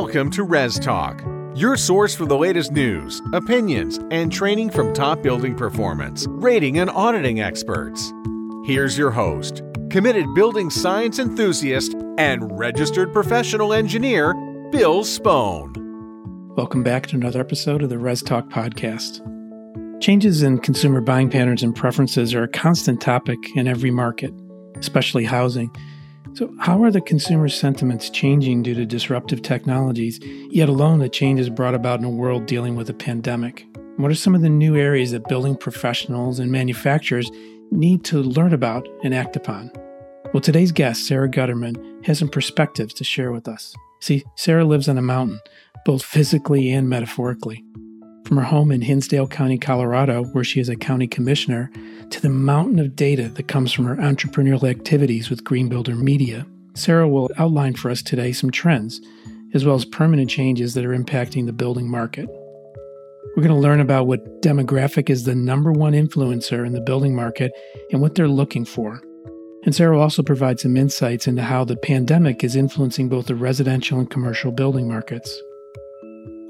Welcome to Res Talk, your source for the latest news, opinions, and training from top building performance, rating, and auditing experts. Here's your host, committed building science enthusiast and registered professional engineer, Bill Spohn. Welcome back to another episode of the Res Talk podcast. Changes in consumer buying patterns and preferences are a constant topic in every market, especially housing. So, how are the consumer sentiments changing due to disruptive technologies, yet alone the changes brought about in a world dealing with a pandemic? What are some of the new areas that building professionals and manufacturers need to learn about and act upon? Well, today's guest, Sara Gutterman, has some perspectives to share with us. See, Sara lives on a mountain, both physically and metaphorically. From her home in Hinsdale County, Colorado, where she is a county commissioner, to the mountain of data that comes from her entrepreneurial activities with Greenbuilder Media, Sara will outline for us today some trends, as well as permanent changes that are impacting the building market. We're going to learn about what demographic is the number one influencer in the building market and what they're looking for. And Sarah will also provide some insights into how the pandemic is influencing both the residential and commercial building markets.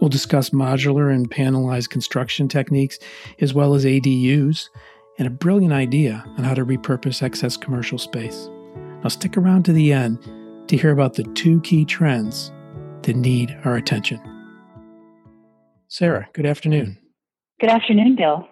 We'll discuss modular and panelized construction techniques, as well as ADUs, and a brilliant idea on how to repurpose excess commercial space. Now, stick around to the end to hear about the two key trends that need our attention. Sara, good afternoon. Good afternoon, Bill.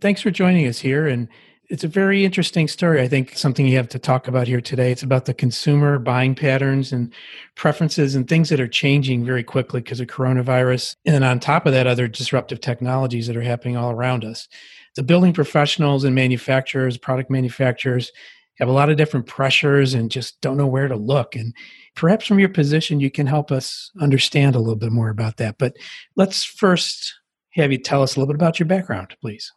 Thanks for joining us here. And it's a very interesting story. I think something you have to talk about here today. It's about the consumer buying patterns and preferences and things that are changing very quickly because of coronavirus. And then on top of that, other disruptive technologies that are happening all around us. The building professionals and manufacturers, product manufacturers, have a lot of different pressures and just don't know where to look. And perhaps from your position, you can help us understand a little bit more about that. But let's first have you tell us a little bit about your background, please.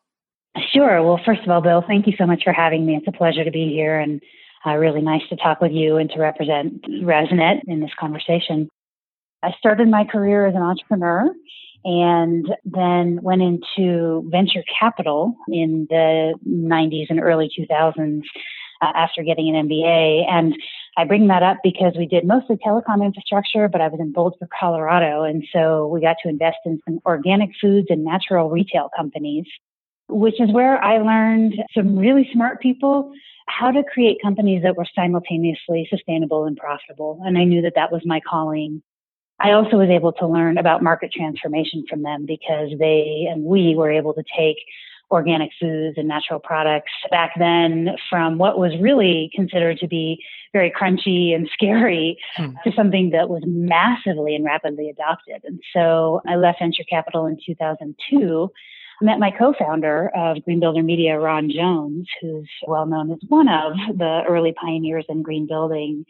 Sure. Well, first of all, Bill, thank you so much for having me. It's a pleasure to be here and uh, really nice to talk with you and to represent ResNet in this conversation. I started my career as an entrepreneur and then went into venture capital in the 90s and early 2000s uh, after getting an MBA. And I bring that up because we did mostly telecom infrastructure, but I was in Boulder, Colorado. And so we got to invest in some organic foods and natural retail companies which is where I learned some really smart people how to create companies that were simultaneously sustainable and profitable. And I knew that that was my calling. I also was able to learn about market transformation from them because they and we were able to take organic foods and natural products back then from what was really considered to be very crunchy and scary hmm. to something that was massively and rapidly adopted. And so I left venture capital in 2002 met my co-founder of Green Builder Media, Ron Jones, who's well known as one of the early pioneers in green building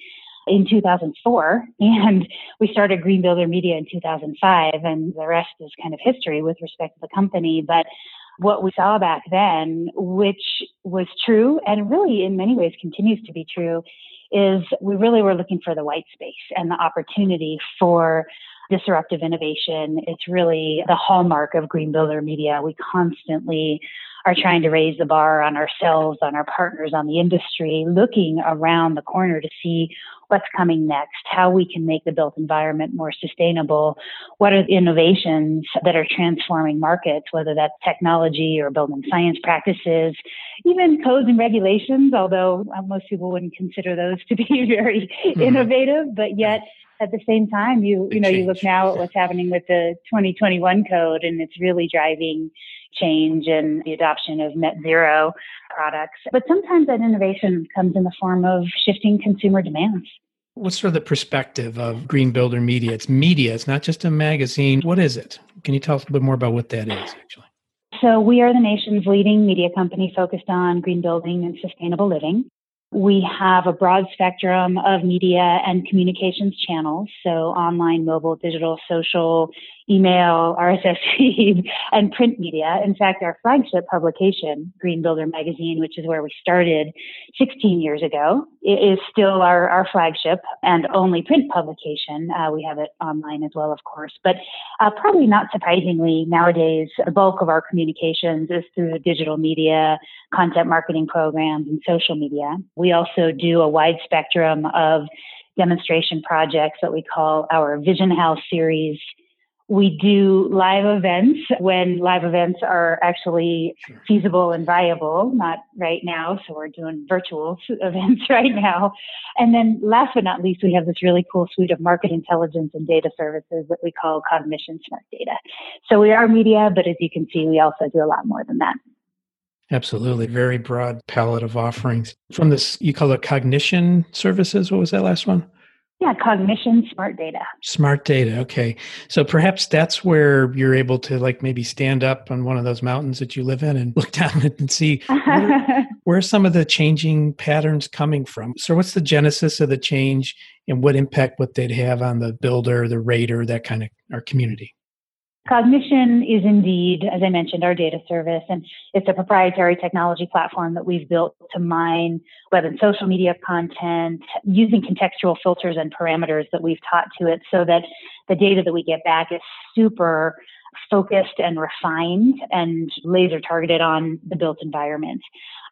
in 2004 and we started green builder media in 2005 and the rest is kind of history with respect to the company. But what we saw back then which was true and really in many ways continues to be true is we really were looking for the white space and the opportunity for disruptive innovation. It's really the hallmark of Green Builder Media. We constantly are trying to raise the bar on ourselves, on our partners, on the industry, looking around the corner to see what's coming next, how we can make the built environment more sustainable, what are the innovations that are transforming markets, whether that's technology or building science practices, even codes and regulations, although uh, most people wouldn't consider those to be very mm-hmm. innovative, but yet at the same time, you you know you look now at what's happening with the 2021 code, and it's really driving change and the adoption of net zero products. But sometimes that innovation comes in the form of shifting consumer demands. What's sort of the perspective of Green Builder Media? It's media. It's not just a magazine. What is it? Can you tell us a bit more about what that is, actually? So we are the nation's leading media company focused on green building and sustainable living. We have a broad spectrum of media and communications channels, so online, mobile, digital, social, email, RSS feed, and print media. In fact, our flagship publication, Green Builder Magazine, which is where we started 16 years ago, is still our, our flagship and only print publication. Uh, we have it online as well, of course. But uh, probably not surprisingly, nowadays, the bulk of our communications is through digital media, content marketing programs, and social media. We also do a wide spectrum of demonstration projects that we call our Vision House series we do live events when live events are actually sure. feasible and viable, not right now. So we're doing virtual events right now. And then last but not least, we have this really cool suite of market intelligence and data services that we call Cognition Smart Data. So we are media, but as you can see, we also do a lot more than that. Absolutely. Very broad palette of offerings. From this, you call it cognition services. What was that last one? Yeah, cognition, smart data. Smart data. Okay. So perhaps that's where you're able to like maybe stand up on one of those mountains that you live in and look down and see where, where some of the changing patterns coming from. So what's the genesis of the change and what impact would they'd have on the builder, the raider, that kind of our community? Cognition is indeed, as I mentioned, our data service, and it's a proprietary technology platform that we've built to mine web and social media content using contextual filters and parameters that we've taught to it so that the data that we get back is super focused and refined and laser targeted on the built environment.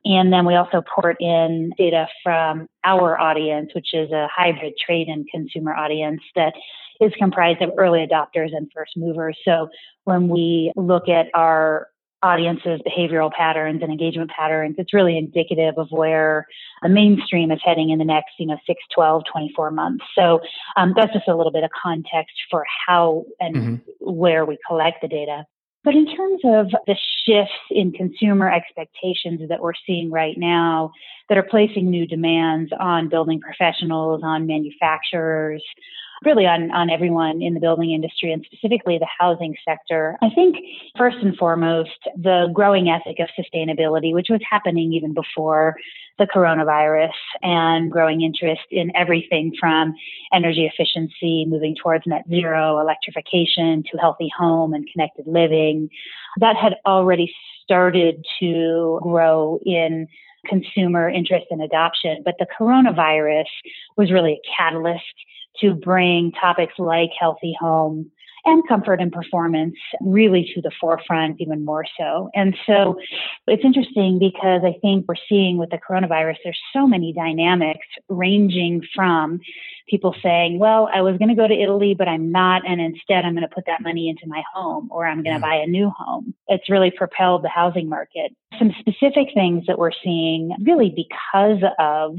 And then we also port in data from our audience, which is a hybrid trade and consumer audience that is comprised of early adopters and first movers. So when we look at our audience's behavioral patterns and engagement patterns, it's really indicative of where the mainstream is heading in the next, you know, 6, 12, 24 months. So um, that's just a little bit of context for how and mm-hmm. where we collect the data. But in terms of the shifts in consumer expectations that we're seeing right now that are placing new demands on building professionals, on manufacturers, really on, on everyone in the building industry and specifically the housing sector. I think first and foremost, the growing ethic of sustainability, which was happening even before the coronavirus and growing interest in everything from energy efficiency, moving towards net zero, electrification to healthy home and connected living. That had already started to grow in consumer interest and adoption, but the coronavirus was really a catalyst to bring topics like healthy home and comfort and performance really to the forefront even more so. And so it's interesting because I think we're seeing with the coronavirus, there's so many dynamics ranging from people saying, well, I was going to go to Italy, but I'm not. And instead, I'm going to put that money into my home or I'm going to mm. buy a new home. It's really propelled the housing market. Some specific things that we're seeing really because of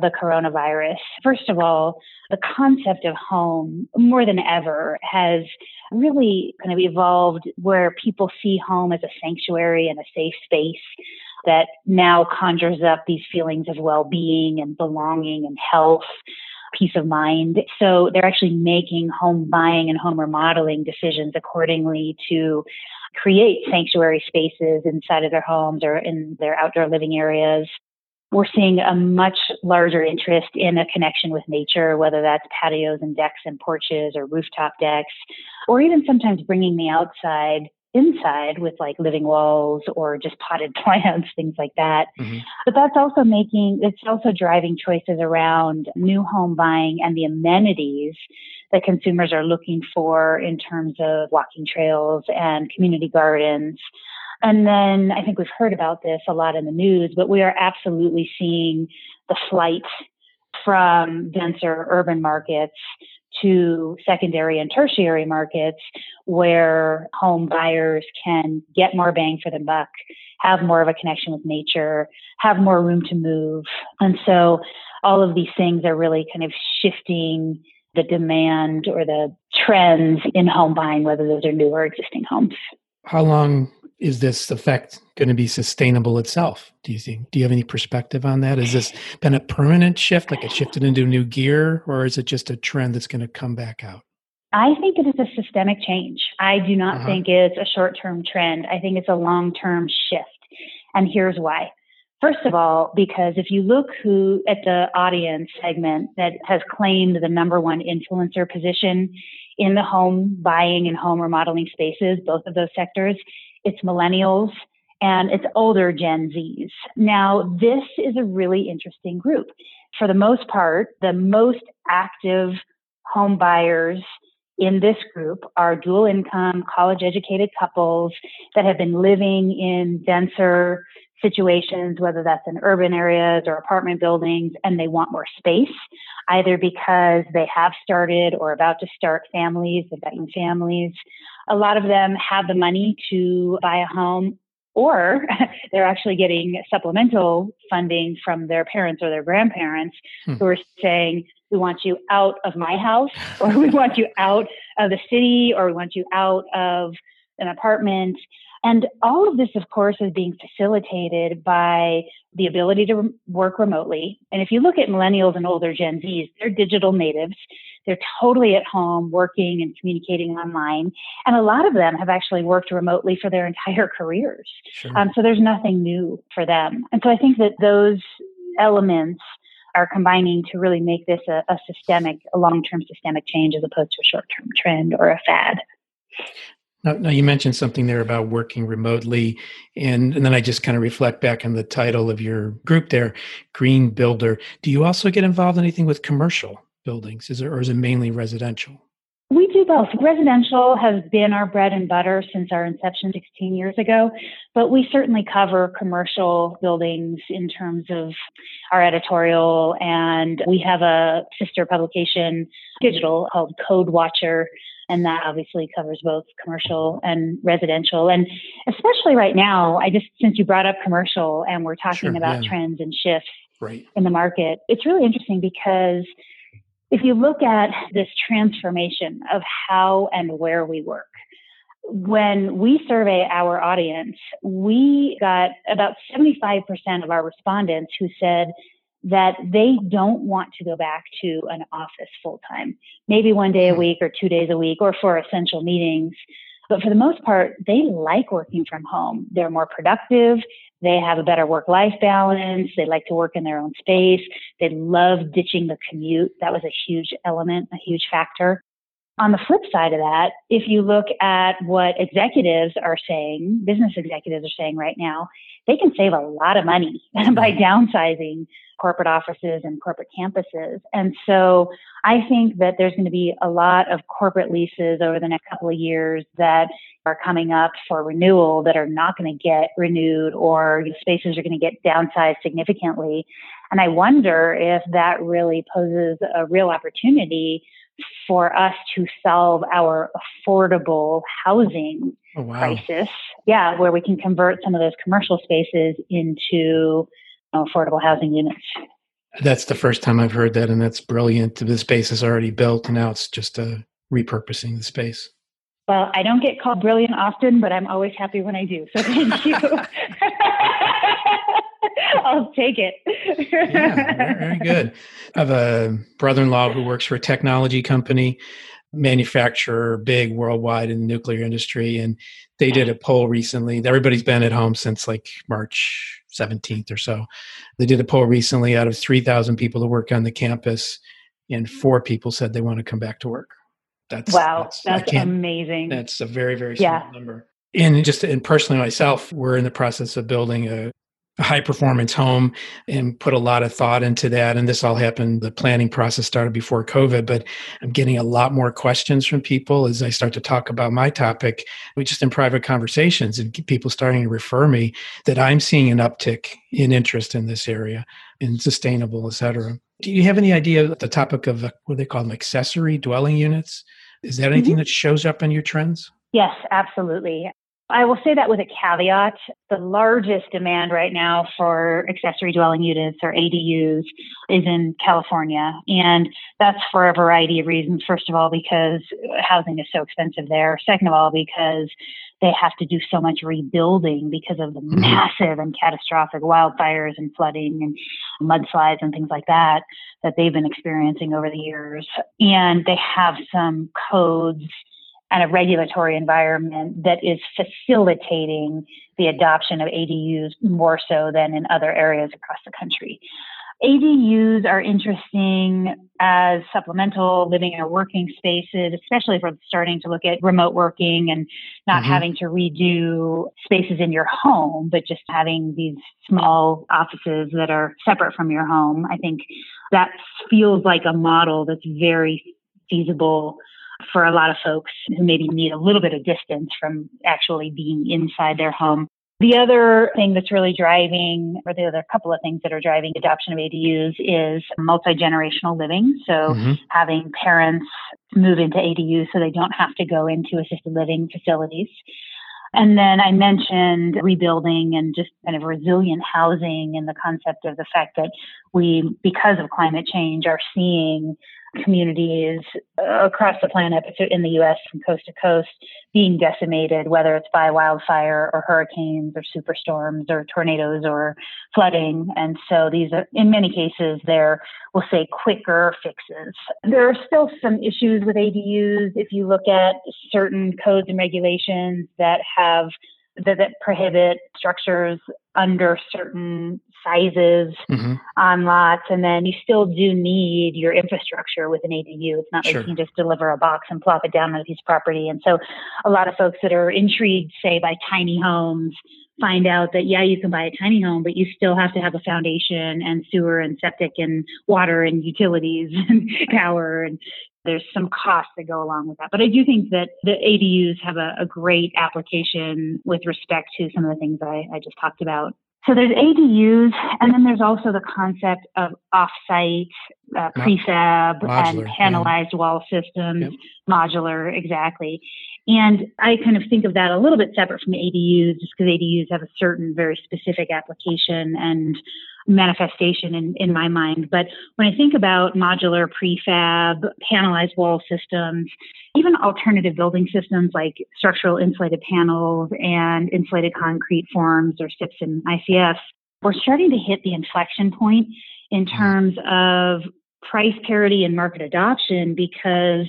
the coronavirus. First of all, the concept of home more than ever has really kind of evolved where people see home as a sanctuary and a safe space that now conjures up these feelings of well-being and belonging and health peace of mind. So they're actually making home buying and home remodeling decisions accordingly to create sanctuary spaces inside of their homes or in their outdoor living areas we're seeing a much larger interest in a connection with nature, whether that's patios and decks and porches or rooftop decks, or even sometimes bringing the outside inside with like living walls or just potted plants, things like that. Mm-hmm. But that's also making, it's also driving choices around new home buying and the amenities that consumers are looking for in terms of walking trails and community gardens. And then I think we've heard about this a lot in the news, but we are absolutely seeing the flight from denser urban markets to secondary and tertiary markets where home buyers can get more bang for the buck, have more of a connection with nature, have more room to move. And so all of these things are really kind of shifting the demand or the trends in home buying, whether those are new or existing homes. How long is this effect going to be sustainable itself? Do you think? Do you have any perspective on that? Has this been a permanent shift, like it shifted into new gear, or is it just a trend that's going to come back out? I think it is a systemic change. I do not uh-huh. think it's a short term trend. I think it's a long term shift. And here's why. First of all, because if you look who at the audience segment that has claimed the number one influencer position in the home buying and home remodeling spaces, both of those sectors, it's millennials, and it's older Gen Zs. Now, this is a really interesting group. For the most part, the most active home buyers in this group are dual income, college educated couples that have been living in denser situations, whether that's in urban areas or apartment buildings, and they want more space, either because they have started or about to start families, they've got young families. A lot of them have the money to buy a home or they're actually getting supplemental funding from their parents or their grandparents hmm. who are saying, we want you out of my house, or we want you out of the city, or we want you out of an apartment. And all of this, of course, is being facilitated by the ability to work remotely. And if you look at millennials and older Gen Zs, they're digital natives. They're totally at home working and communicating online. And a lot of them have actually worked remotely for their entire careers. Sure. Um, so there's nothing new for them. And so I think that those elements are combining to really make this a, a systemic, a long term systemic change as opposed to a short term trend or a fad. Now, now, you mentioned something there about working remotely, and, and then I just kind of reflect back on the title of your group there, Green Builder. Do you also get involved in anything with commercial buildings? Is it, or is it mainly residential? We do both. Residential has been our bread and butter since our inception 16 years ago, but we certainly cover commercial buildings in terms of our editorial. And we have a sister publication, digital, called Code Watcher. And that obviously covers both commercial and residential. And especially right now, I just, since you brought up commercial and we're talking sure, about yeah. trends and shifts right. in the market, it's really interesting because if you look at this transformation of how and where we work, when we survey our audience, we got about 75% of our respondents who said that they don't want to go back to an office full time, maybe one day a hmm. week or two days a week or for essential meetings. But for the most part, they like working from home. They're more productive. They have a better work life balance. They like to work in their own space. They love ditching the commute. That was a huge element, a huge factor. On the flip side of that, if you look at what executives are saying, business executives are saying right now, they can save a lot of money by mm-hmm. downsizing corporate offices and corporate campuses. And so I think that there's going to be a lot of corporate leases over the next couple of years that are coming up for renewal that are not going to get renewed or spaces are going to get downsized significantly. And I wonder if that really poses a real opportunity for us to solve our affordable housing oh, wow. crisis. Yeah, where we can convert some of those commercial spaces into affordable housing units. That's the first time I've heard that, and that's brilliant. The space is already built, and now it's just uh, repurposing the space. Well, I don't get called brilliant often, but I'm always happy when I do. So thank you. I'll take it. yeah, very good. I have a brother in law who works for a technology company, manufacturer, big worldwide in the nuclear industry. And they did a poll recently. Everybody's been at home since like March 17th or so. They did a poll recently out of 3,000 people who work on the campus, and four people said they want to come back to work. That's wow, that's, that's amazing. That's a very very small yeah. number. And just and personally myself, we're in the process of building a a high performance home and put a lot of thought into that. And this all happened, the planning process started before COVID, but I'm getting a lot more questions from people as I start to talk about my topic, just in private conversations and people starting to refer me that I'm seeing an uptick in interest in this area in sustainable, et cetera. Do you have any idea the topic of what they call them accessory dwelling units? Is that anything mm-hmm. that shows up in your trends? Yes, absolutely. I will say that with a caveat. The largest demand right now for accessory dwelling units or ADUs is in California. And that's for a variety of reasons. First of all, because housing is so expensive there. Second of all, because they have to do so much rebuilding because of the mm-hmm. massive and catastrophic wildfires and flooding and mudslides and things like that that they've been experiencing over the years. And they have some codes and a regulatory environment that is facilitating the adoption of ADUs more so than in other areas across the country. ADUs are interesting as supplemental living or working spaces, especially if we're starting to look at remote working and not mm-hmm. having to redo spaces in your home, but just having these small offices that are separate from your home. I think that feels like a model that's very feasible for a lot of folks who maybe need a little bit of distance from actually being inside their home. The other thing that's really driving, or the other couple of things that are driving adoption of ADUs is multi generational living. So mm-hmm. having parents move into ADUs so they don't have to go into assisted living facilities. And then I mentioned rebuilding and just kind of resilient housing and the concept of the fact that we, because of climate change, are seeing communities across the planet, in the US from coast to coast, being decimated, whether it's by wildfire or hurricanes or superstorms or tornadoes or flooding. And so these are, in many cases, they're, we'll say, quicker fixes. There are still some issues with ADUs if you look at certain codes and regulations that have that, that prohibit structures under certain sizes mm-hmm. on lots. And then you still do need your infrastructure with an ADU. It's not sure. like you can just deliver a box and plop it down on a piece of property. And so a lot of folks that are intrigued, say, by tiny homes, find out that yeah you can buy a tiny home but you still have to have a foundation and sewer and septic and water and utilities and power and there's some costs that go along with that. But I do think that the ADUs have a, a great application with respect to some of the things I, I just talked about. So there's ADUs, and then there's also the concept of offsite uh, prefab modular, and panelized yeah. wall systems, yep. modular, exactly. And I kind of think of that a little bit separate from ADUs, just because ADUs have a certain very specific application and manifestation in, in my mind. But when I think about modular prefab, panelized wall systems, even alternative building systems like structural insulated panels and insulated concrete forms or SIPs and ICFs, we're starting to hit the inflection point in mm-hmm. terms of price parity and market adoption because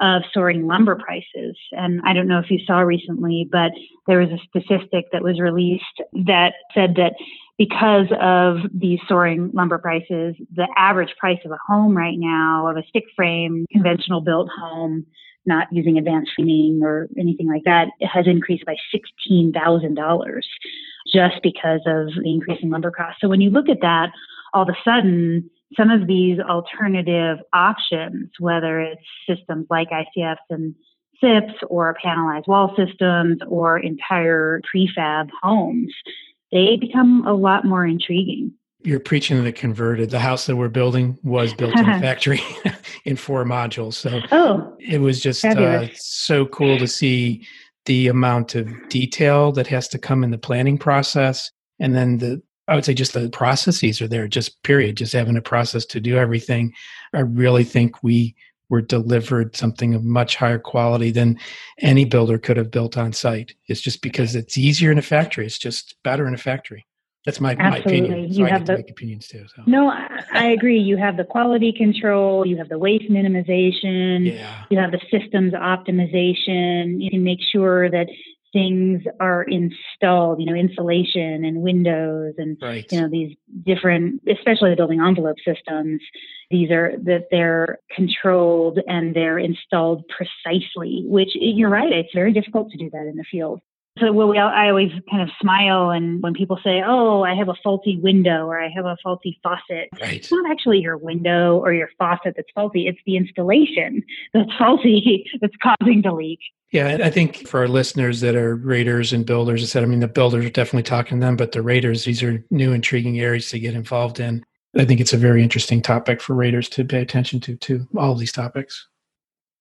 of soaring lumber prices. And I don't know if you saw recently, but there was a statistic that was released that said that because of these soaring lumber prices, the average price of a home right now, of a stick frame, conventional built home, not using advanced framing or anything like that, has increased by $16,000 just because of the increasing lumber costs. So when you look at that, all of a sudden, some of these alternative options, whether it's systems like ICFs and SIPs or panelized wall systems or entire prefab homes, they become a lot more intriguing. You're preaching to the converted. The house that we're building was built in a factory in four modules. So oh, it was just uh, so cool to see the amount of detail that has to come in the planning process. And then the, I would say just the processes are there, just period, just having a process to do everything. I really think we were delivered something of much higher quality than any builder could have built on site. It's just because it's easier in a factory. It's just better in a factory. That's my, my opinion. So you I have the, opinions too. So. No, I agree. You have the quality control, you have the waste minimization, yeah. you have the systems optimization. You can make sure that things are installed, you know, insulation and windows and, right. you know, these different, especially the building envelope systems. These are that they're controlled and they're installed precisely, which you're right. It's very difficult to do that in the field. So well, we, I always kind of smile and when people say, "Oh, I have a faulty window or I have a faulty faucet," right. it's not actually your window or your faucet that's faulty; it's the installation that's faulty that's causing the leak. Yeah, I think for our listeners that are raters and builders, I said, I mean, the builders are definitely talking to them, but the raters, these are new, intriguing areas to get involved in. I think it's a very interesting topic for raters to pay attention to, too, all of these topics.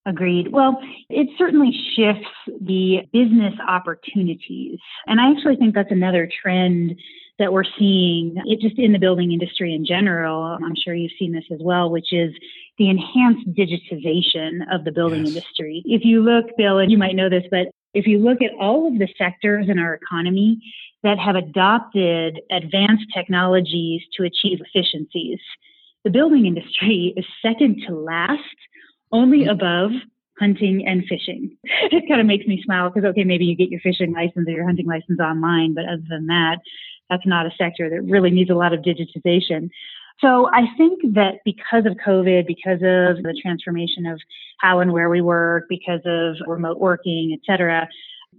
Agreed. Well, it certainly shifts the business opportunities. And I actually think that's another trend that we're seeing it just in the building industry in general. I'm sure you've seen this as well, which is the enhanced digitization of the building yes. industry. If you look, Bill, and you might know this, but if you look at all of the sectors in our economy that have adopted advanced technologies to achieve efficiencies, the building industry is second to last only above hunting and fishing. It kind of makes me smile because, okay, maybe you get your fishing license or your hunting license online, but other than that, that's not a sector that really needs a lot of digitization. So I think that because of COVID, because of the transformation of how and where we work, because of remote working, et cetera,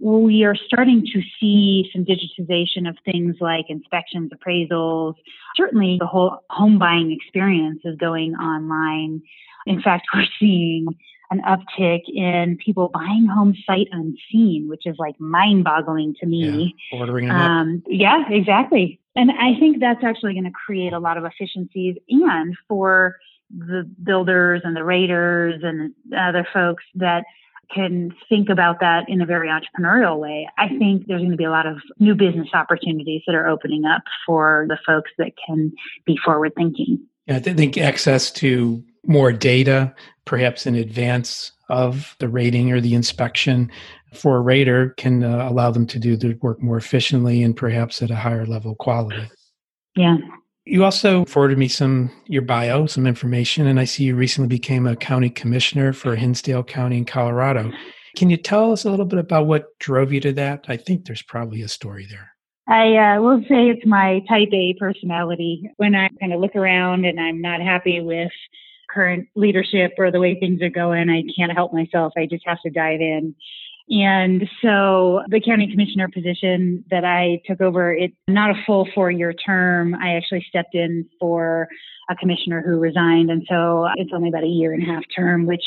we are starting to see some digitization of things like inspections, appraisals. Certainly the whole home buying experience is going online. In fact, we're seeing an uptick in people buying homes sight unseen, which is like mind boggling to me. Yeah, ordering um, Yeah, exactly. And I think that's actually going to create a lot of efficiencies and for the builders and the raters and other folks that can think about that in a very entrepreneurial way, I think there's going to be a lot of new business opportunities that are opening up for the folks that can be forward thinking. Yeah, I think access to more data, perhaps in advance of the rating or the inspection for a rater, can uh, allow them to do the work more efficiently and perhaps at a higher level of quality. Yeah. You also forwarded me some your bio, some information, and I see you recently became a county commissioner for Hinsdale County in Colorado. Can you tell us a little bit about what drove you to that? I think there's probably a story there. I uh, will say it's my type A personality. When I kind of look around and I'm not happy with current leadership or the way things are going, I can't help myself. I just have to dive in. And so the county commissioner position that I took over, it's not a full four year term. I actually stepped in for a commissioner who resigned. And so it's only about a year and a half term, which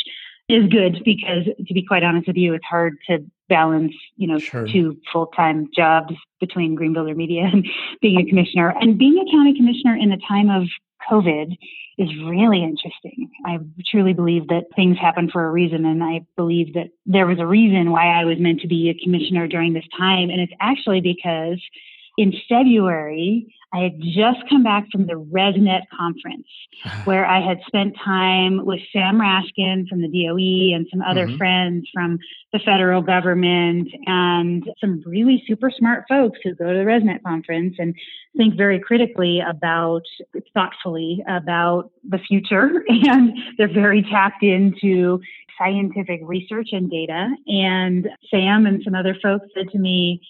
is good because to be quite honest with you, it's hard to balance, you know, sure. two full-time jobs between Green Builder Media and being a commissioner. And being a county commissioner in the time of COVID is really interesting. I truly believe that things happen for a reason. And I believe that there was a reason why I was meant to be a commissioner during this time. And it's actually because in February, I had just come back from the ResNet conference where I had spent time with Sam Rashkin from the DOE and some other mm-hmm. friends from the federal government and some really super smart folks who go to the ResNet conference and think very critically about, thoughtfully about the future. And they're very tapped into scientific research and data. And Sam and some other folks said to me,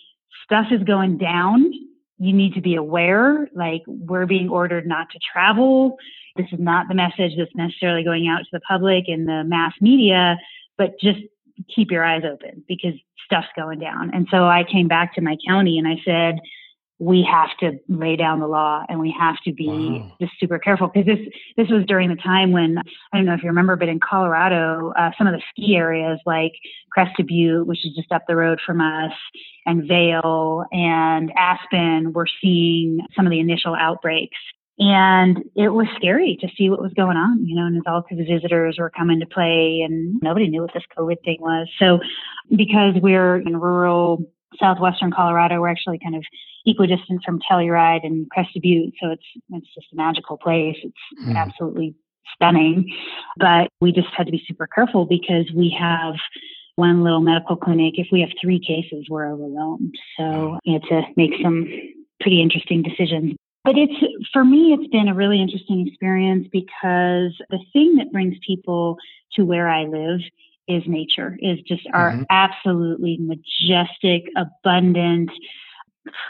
stuff is going down you need to be aware, like we're being ordered not to travel. This is not the message that's necessarily going out to the public and the mass media, but just keep your eyes open because stuff's going down. And so I came back to my county and I said, we have to lay down the law and we have to be wow. just super careful because this this was during the time when I don't know if you remember, but in Colorado, uh, some of the ski areas like Crested Butte, which is just up the road from us, and Vail and Aspen were seeing some of the initial outbreaks. And it was scary to see what was going on, you know, and all the visitors were coming to play and nobody knew what this COVID thing was. So because we're in rural southwestern Colorado, we're actually kind of equidistant from Telluride and Crested Butte. So it's, it's just a magical place. It's mm. absolutely stunning. But we just had to be super careful because we have one little medical clinic. If we have three cases, we're overwhelmed. So we had to make some pretty interesting decisions. But it's for me, it's been a really interesting experience because the thing that brings people to where I live is nature, is just our mm-hmm. absolutely majestic, abundant,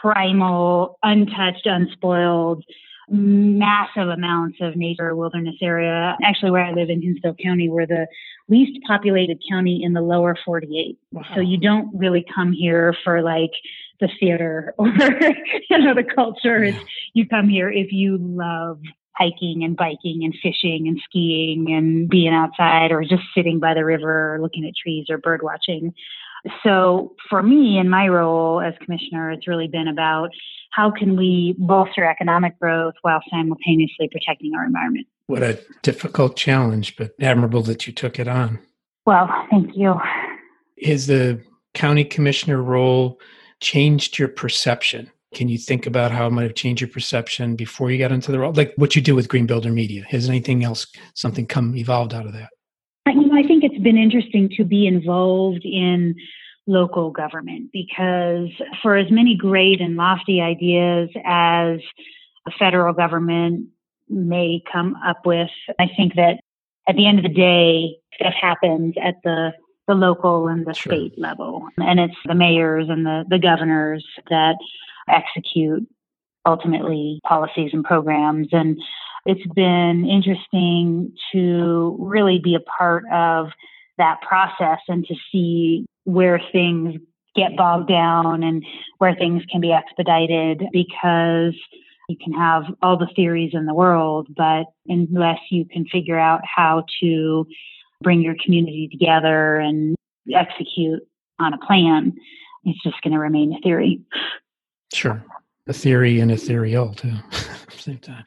primal, untouched, unspoiled, massive amounts of nature wilderness area. Actually, where I live in Hinsdale County, we're the least populated county in the lower 48. Wow. So you don't really come here for like the theater or you know the culture. It's, you come here if you love hiking and biking and fishing and skiing and being outside or just sitting by the river or looking at trees or bird watching. So for me in my role as commissioner, it's really been about how can we bolster economic growth while simultaneously protecting our environment. What a difficult challenge, but admirable that you took it on. Well, thank you. Is the county commissioner role changed your perception? Can you think about how it might have changed your perception before you got into the role? Like what you do with Green Builder Media. Has anything else, something come evolved out of that? You know, I think it's been interesting to be involved in local government because for as many great and lofty ideas as the federal government may come up with, I think that at the end of the day, stuff happens at the the local and the sure. state level. And it's the mayors and the, the governors that execute ultimately policies and programs. And it's been interesting to really be a part of that process and to see where things get bogged down and where things can be expedited because you can have all the theories in the world, but unless you can figure out how to bring your community together and execute on a plan, it's just going to remain a theory. Sure. A theory and ethereal too at the same time.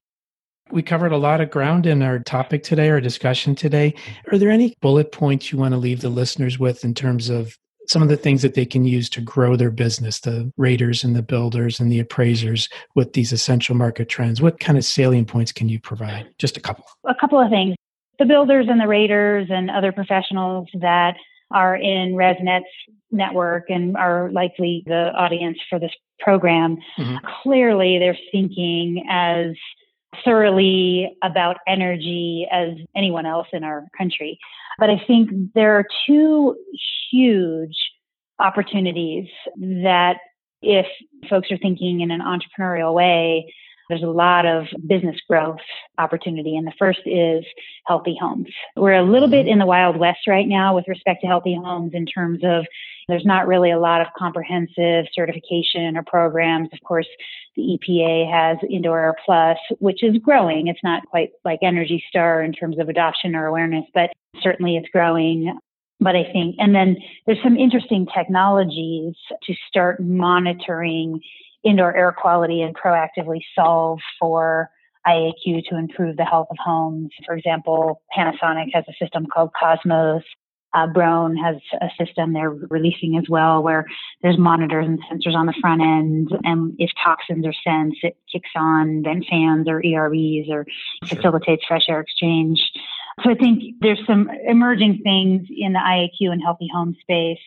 We covered a lot of ground in our topic today, our discussion today. Are there any bullet points you want to leave the listeners with in terms of some of the things that they can use to grow their business, the raters and the builders and the appraisers with these essential market trends? What kind of salient points can you provide? Just a couple. A couple of things. The builders and the raters and other professionals that are in ResNet's network and are likely the audience for this program, mm-hmm. clearly they're thinking as thoroughly about energy as anyone else in our country. But I think there are two huge opportunities that if folks are thinking in an entrepreneurial way, there's a lot of business growth opportunity. And the first is healthy homes. We're a little bit mm-hmm. in the Wild West right now with respect to healthy homes in terms of there's not really a lot of comprehensive certification or programs. Of course, the EPA has Indoor Air Plus, which is growing. It's not quite like Energy Star in terms of adoption or awareness, but certainly it's growing. But I think, and then there's some interesting technologies to start monitoring indoor air quality and proactively solve for IAQ to improve the health of homes. For example, Panasonic has a system called Cosmos. Uh, Broan has a system they're releasing as well where there's monitors and sensors on the front end. And if toxins are sensed, it kicks on vent fans or ERVs or facilitates fresh air exchange. So I think there's some emerging things in the IAQ and healthy home space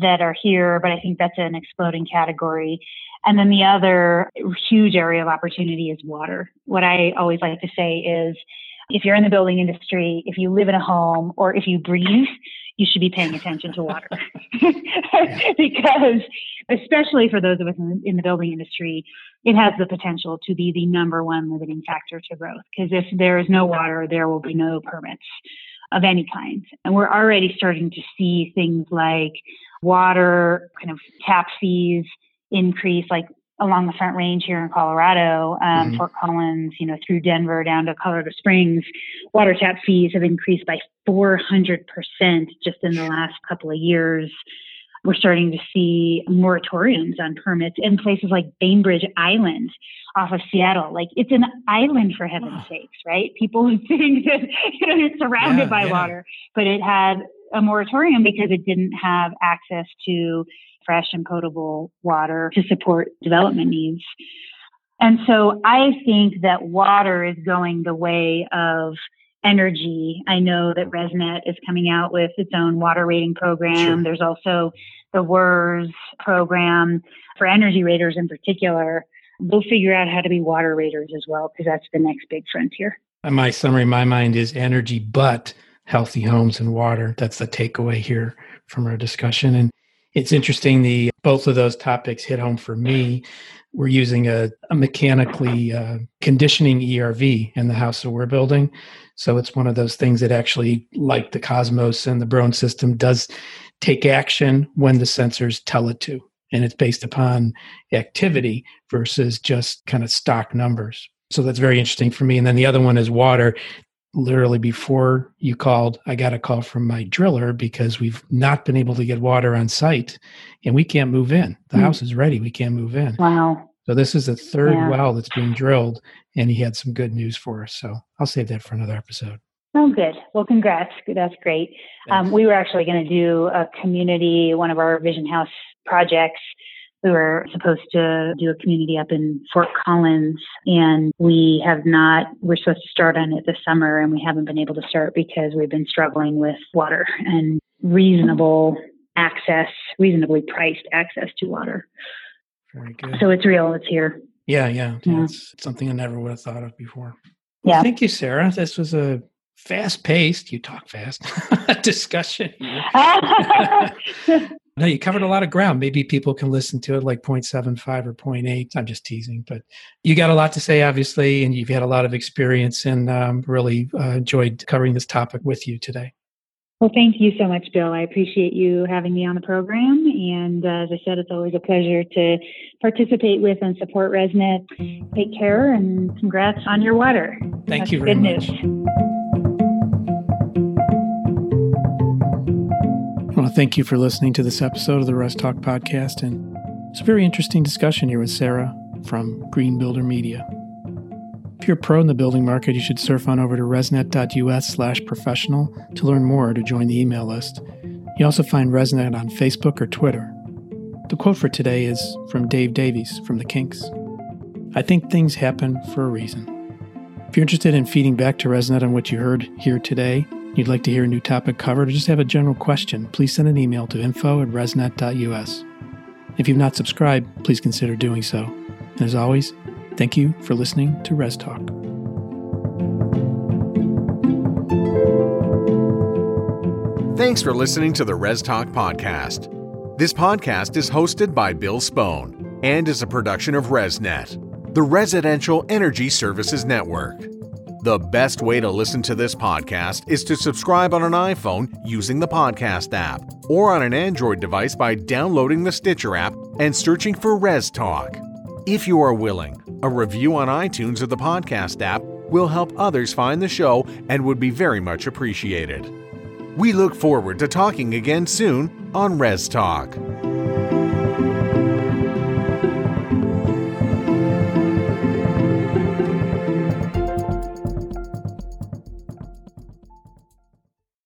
that are here, but I think that's an exploding category. And then the other huge area of opportunity is water. What I always like to say is if you're in the building industry, if you live in a home, or if you breathe, you should be paying attention to water. because, especially for those of us in, the building industry, it has the potential to be the number one limiting factor to growth. Because if there is no water, there will be no permits of any kind. And we're already starting to see things like water kind of tap fees increase, like along the Front Range here in Colorado, um, mm-hmm. Fort Collins, you know, through Denver down to Colorado Springs, water tap fees have increased by 400% just in the last couple of years. We're starting to see moratoriums on permits in places like Bainbridge Island off of Seattle. Like it's an island for heaven's sakes, right? People think that you know it's surrounded yeah, by yeah. water, but it had a moratorium because it didn't have access to fresh and potable water to support development needs. And so I think that water is going the way of energy. I know that ResNet is coming out with its own water rating program. Sure. There's also the WERS program for energy raters in particular. We'll figure out how to be water raters as well because that's the next big frontier. My summary in my mind is energy, but healthy homes and water. That's the takeaway here from our discussion. And it's interesting the both of those topics hit home for me. We're using a, a mechanically uh, conditioning erv in the house that we're building. So it's one of those things that actually like the cosmos and the Broan system does take action when the sensors tell it to. And it's based upon activity versus just kind of stock numbers. So that's very interesting for me. And then the other one is water literally before you called, I got a call from my driller because we've not been able to get water on site and we can't move in. The mm. house is ready. We can't move in. Wow. So this is the third yeah. well that's being drilled and he had some good news for us. So I'll save that for another episode. Oh, good. Well, congrats. That's great. Um, we were actually going to do a community, one of our Vision House projects we were supposed to do a community up in Fort Collins and we have not, we're supposed to start on it this summer and we haven't been able to start because we've been struggling with water and reasonable access, reasonably priced access to water. Very good. So it's real, it's here. Yeah, yeah. yeah. It's something I never would have thought of before. Well, yeah. Thank you, Sara. This was a fast paced, you talk fast, discussion. no, you covered a lot of ground. Maybe people can listen to it like 0.75 or 0.8. I'm just teasing, but you got a lot to say, obviously, and you've had a lot of experience and um, really uh, enjoyed covering this topic with you today. Well, thank you so much, Bill. I appreciate you having me on the program. And uh, as I said, it's always a pleasure to participate with and support ResNet. Take care and congrats on your water. Thank That's you very much. News. Thank you for listening to this episode of the Res Talk podcast. And it's a very interesting discussion here with Sara from Green Builder Media. If you're a pro in the building market, you should surf on over to resnet.us slash professional to learn more or to join the email list. You also find ResNet on Facebook or Twitter. The quote for today is from Dave Davies from The Kinks. I think things happen for a reason. If you're interested in feeding back to ResNet on what you heard here today, you'd like to hear a new topic covered, or just have a general question, please send an email to info at resnet.us. If you've not subscribed, please consider doing so. And as always, thank you for listening to Res Talk. Thanks for listening to the Res Talk podcast. This podcast is hosted by Bill Spohn and is a production of ResNet, the Residential Energy Services Network. The best way to listen to this podcast is to subscribe on an iPhone using the podcast app or on an Android device by downloading the Stitcher app and searching for Res Talk. If you are willing, a review on iTunes or the podcast app will help others find the show and would be very much appreciated. We look forward to talking again soon on Res Talk.